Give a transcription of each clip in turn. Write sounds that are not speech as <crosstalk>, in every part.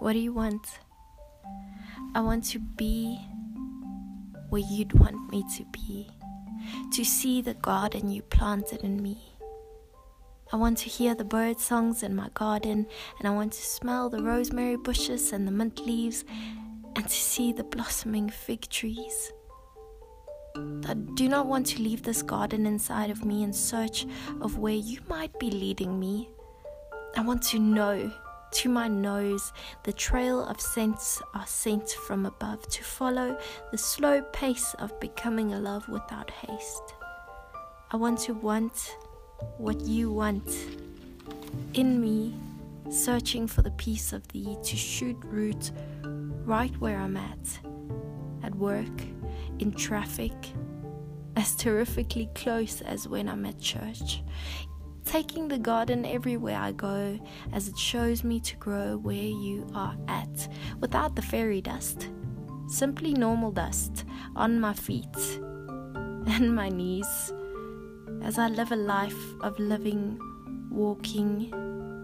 What do you want? I want to be where you'd want me to be, to see the garden you planted in me. I want to hear the bird songs in my garden, and I want to smell the rosemary bushes and the mint leaves, and to see the blossoming fig trees. I do not want to leave this garden inside of me in search of where you might be leading me. I want to know to my nose, the trail of scents are sent from above to follow the slow pace of becoming a love without haste. I want to want what you want in me, searching for the peace of thee to shoot root right where I'm at, at work, in traffic, as terrifically close as when I'm at church, taking the garden everywhere I go, as it shows me to grow where you are at, without the fairy dust. Simply normal dust on my feet <laughs> and my knees, as I live a life of living, walking,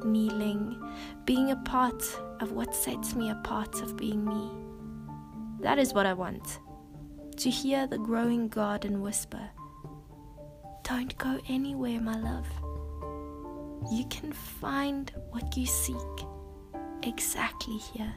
kneeling, being a part of what sets me apart of being me. That is what I want to hear the growing garden whisper. Don't go anywhere, my love you can find what you seek exactly here.